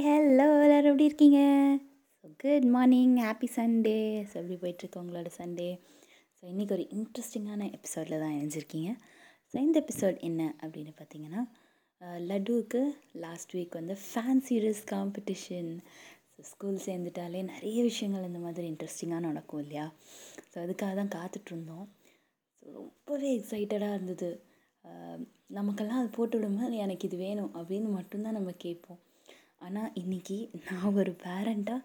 Hi hello எல்லோரும் எப்படி இருக்கீங்க? So good morning happy Sunday so எப்படி போயிட்டுருக்கு உங்களோட சண்டே ஸோ இன்றைக்கி ஒரு இன்ட்ரெஸ்டிங்கான எபிசோடில் தான் இணைஞ்சிருக்கீங்க. ஸோ இந்த எபிசோட் என்ன அப்படின்னு பார்த்தீங்கன்னா லட்டுவுக்கு லாஸ்ட் வீக் வந்து fancy dress competition so school சேர்ந்துட்டாலே நிறைய விஷயங்கள் இந்த மாதிரி இன்ட்ரெஸ்டிங்காக நடக்கும் இல்லையா? ஸோ அதுக்காக தான் காத்துட்ருந்தோம் ஸோ ரொம்பவே எக்ஸைட்டடாக இருந்தது. நமக்கெல்லாம் அது போட்டு விடும்போது எனக்கு இது வேணும் அப்படின்னு மட்டும்தான் நம்ம கேட்போம். ஆனால் இன்றைக்கி நான் ஒரு பேரண்ட்டாக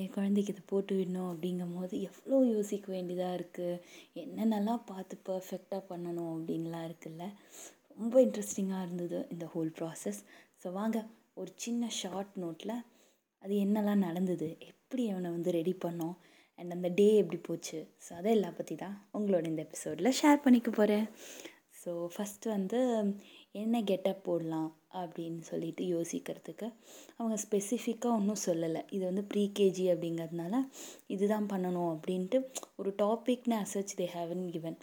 என் குழந்தைக்கு இதை போட்டு விடணும் அப்படிங்கும் போது எவ்வளோ யோசிக்க வேண்டியதாக இருக்குது என்னென்னலாம் பார்த்து பர்ஃபெக்டாக பண்ணணும் அப்படின்லாம் இருக்குல்ல. ரொம்ப இன்ட்ரெஸ்டிங்காக இருந்தது இந்த ஹோல் ப்ராசஸ் ஸோ வாங்க ஒரு சின்ன ஷார்ட் நோட்டில் அது என்னெல்லாம் நடந்தது? எப்படி அவனை வந்து ரெடி பண்ணோம்? அண்ட் அந்த டே எப்படி போச்சு? ஸோ அதை எல்லாம் பற்றி தான் உங்களோட இந்த எபிசோடில் ஷேர் பண்ணிக்க போகிறேன் ஸோ ஃபஸ்ட்டு வந்து என்ன கெட்டப் போடலாம் அப்படின்னு சொல்லிட்டு யோசிக்கிறதுக்கு அவங்க ஸ்பெசிஃபிக்காக ஒன்றும் சொல்லலை. இது வந்து ப்ரீகேஜி அப்படிங்கிறதுனால இதுதான் பண்ணணும் அப்படின்ட்டு ஒரு டாபிக்னு as such they haven given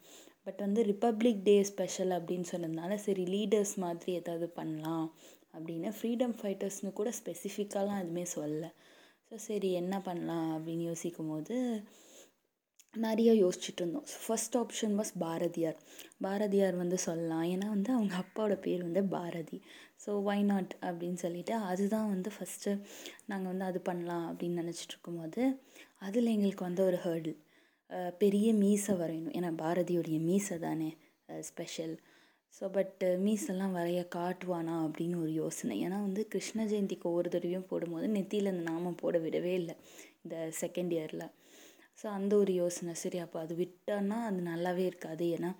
but வந்து ரிப்பப்ளிக் டே ஸ்பெஷல் அப்படின்னு சொன்னதுனால சரி லீடர்ஸ் மாதிரி ஏதாவது பண்ணலாம் அப்படின்னு ஃப்ரீடம் ஃபைட்டர்ஸ்னு கூட ஸ்பெசிஃபிக்காலாம் எதுவுமே சொல்லலை. ஸோ சரி என்ன பண்ணலாம் அப்படின்னு யோசிக்கும் போது நிறைய யோசிச்சுட்டு இருந்தோம். First option was Bharathiyar. Bharathiyar வந்து சொல்லலாம். ஏன்னா வந்து அவங்க அப்பாவோட பேர் வந்து பாரதி. ஸோ வை நாட் அப்படின்னு சொல்லிட்டு அதுதான் வந்து ஃபஸ்ட்டு நாங்கள் வந்து அது பண்ணலாம் அப்படின்னு நினச்சிட்டு இருக்கும்போது அதில் எங்களுக்கு வந்து ஒரு ஹேர்டில் பெரிய மீசை வரையணும். ஏன்னா பாரதியுடைய மீசை தானே ஸ்பெஷல் ஸோ பட் மீசெல்லாம் வரைய காட்டுவானா அப்படின்னு ஒரு யோசனை. ஏன்னா வந்து கிருஷ்ண ஜெயந்திக்கு ஒவ்வொரு தடவையும் போடும்போது நெத்தியில் அந்த நாமம் போட விடவே இல்லை இந்த செகண்ட் இயரில் ஸோ அந்த ஒரு யோசனை. சரி அப்போ அது விட்டோன்னா அது நல்லாவே இருக்காது. ஏன்னா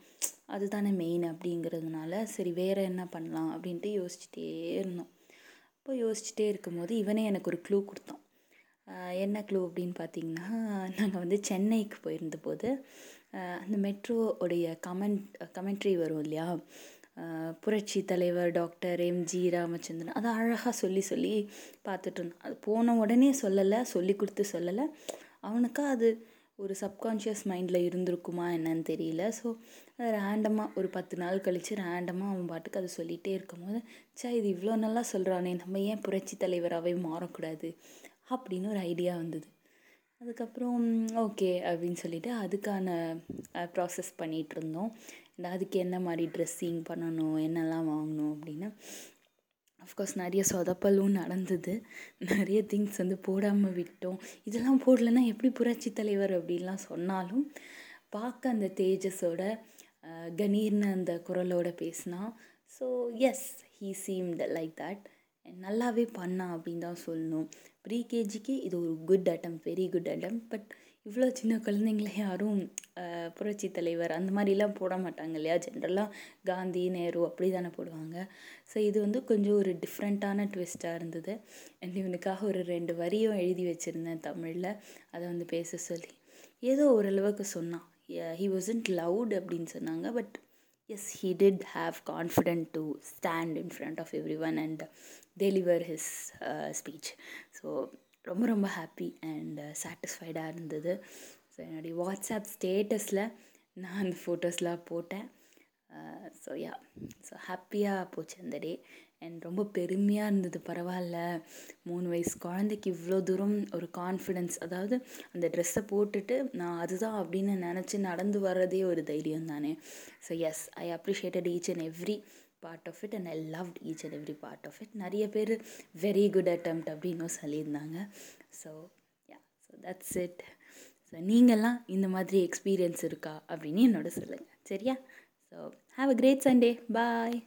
அதுதானே மெயின் அப்படிங்கிறதுனால சரி வேறு என்ன பண்ணலாம் அப்படின்ட்டு யோசிச்சுட்டே இருந்தோம். அப்போ யோசிச்சுட்டே இருக்கும்போது இவனே எனக்கு ஒரு க்ளூ கொடுத்தான். என்ன க்ளூ அப்படின்னு பார்த்தீங்கன்னா நாங்கள் வந்து சென்னைக்கு போயிருந்த போது அந்த மெட்ரோவுடைய கமெண்ட் கமெண்ட்ரி வரும் இல்லையா? புரட்சி தலைவர் டாக்டர் எம்ஜி ராமச்சந்திரன் அதை அழகாக சொல்லி சொல்லி பார்த்துட்டு இருந்தோம். அது போன உடனே சொல்லலை சொல்லி கொடுத்து சொல்லலை. அவனுக்கு அது ஒரு சப்கான்ஷியஸ் மைண்டில் இருந்திருக்குமா என்னன்னு தெரியல. ஸோ ரேண்டமாக ஒரு பத்து நாள் கழித்து ரேண்டமாக அவன் பாட்டுக்கு அதை சொல்லிகிட்டே இருக்கும்போது சே இது இவ்வளோ நல்லா சொல்கிறானே நம்ம ஏன் புரட்சி தலைவராகவே மாறக்கூடாது? அப்படின்னு ஒரு ஐடியா வந்தது. அதுக்கப்புறம் ஓகே அப்படின்னு சொல்லிவிட்டு அதுக்கான ப்ராசஸ் பண்ணிகிட்டு இருந்தோம். அதுக்கு என்ன மாதிரி ட்ரெஸ்ஸிங் பண்ணணும் என்னெல்லாம் வாங்கணும் அப்படின்னு அஃப்கோர்ஸ் நிறைய சொதப்பலும் நடந்தது. நிறைய திங்ஸ் வந்து போடாமல் விட்டோம். இதெல்லாம் போடலைன்னா எப்படி புரட்சி தலைவர் அப்படின்லாம் சொன்னாலும் பார்க்க அந்த தேஜஸோட கணீர்னு அந்த குரலோட பேசினா so yes he seemed like that நல்லாவே பண்ணான் அப்படின்னு தான் சொல்லணும். ப்ரீகேஜிக்கு இது ஒரு good attempt very good attempt but இவ்வளோ சின்ன குழந்தைங்கள யாரும் புரட்சி தலைவர் அந்த மாதிரிலாம் போட மாட்டாங்க இல்லையா? ஜென்ரலாக காந்தி நேரு அப்படி தானே போடுவாங்க. ஸோ இது வந்து கொஞ்சம் ஒரு டிஃப்ரெண்ட்டான ட்விஸ்ட்டாக இருந்தது. அண்ட் இவனுக்காக ஒரு ரெண்டு வரியும் எழுதி வச்சுருந்தேன் தமிழில். அதை வந்து பேச சொல்லி. ஏதோ ஓரளவுக்கு சொன்னான். ஹி வாசன்ட் லவுட் அப்படின்னு சொன்னாங்க. But yes he did have confident to stand in front of every one and deliver his speech so ரொம்ப ரொம்ப ஹாப்பி அண்ட் சாட்டிஸ்ஃபைடாக இருந்தது. ஸோ என்னுடைய வாட்ஸ்அப் ஸ்டேட்டஸில் நான் அந்த ஃபோட்டோஸ்லாம் போட்டேன். ஸோ யா ஸோ ஹாப்பியாக போச்சு அந்த டே அண்ட் ரொம்ப பெருமையாக இருந்தது. பரவாயில்ல. மூணு வயசு குழந்தைக்கு இவ்வளோ தூரம் ஒரு கான்ஃபிடென்ஸ் அதாவது அந்த ட்ரெஸ்ஸை போட்டுட்டு நான் அதுதான் அப்படின்னு நினச்சி நடந்து வர்றதே ஒரு தைரியம் தானே. So yes I appreciated each and every part of it and I loved each and every part of it நிறைய பேர் வெரி குட் attempt அப்படின்னும் சொல்லியிருந்தாங்க. So yeah so that's it so நீங்கள்லாம் இந்த மாதிரி எக்ஸ்பீரியன்ஸ் இருக்கா அப்படின்னு என்னோட சொல்லுங்கள் சரியா? So have a great Sunday bye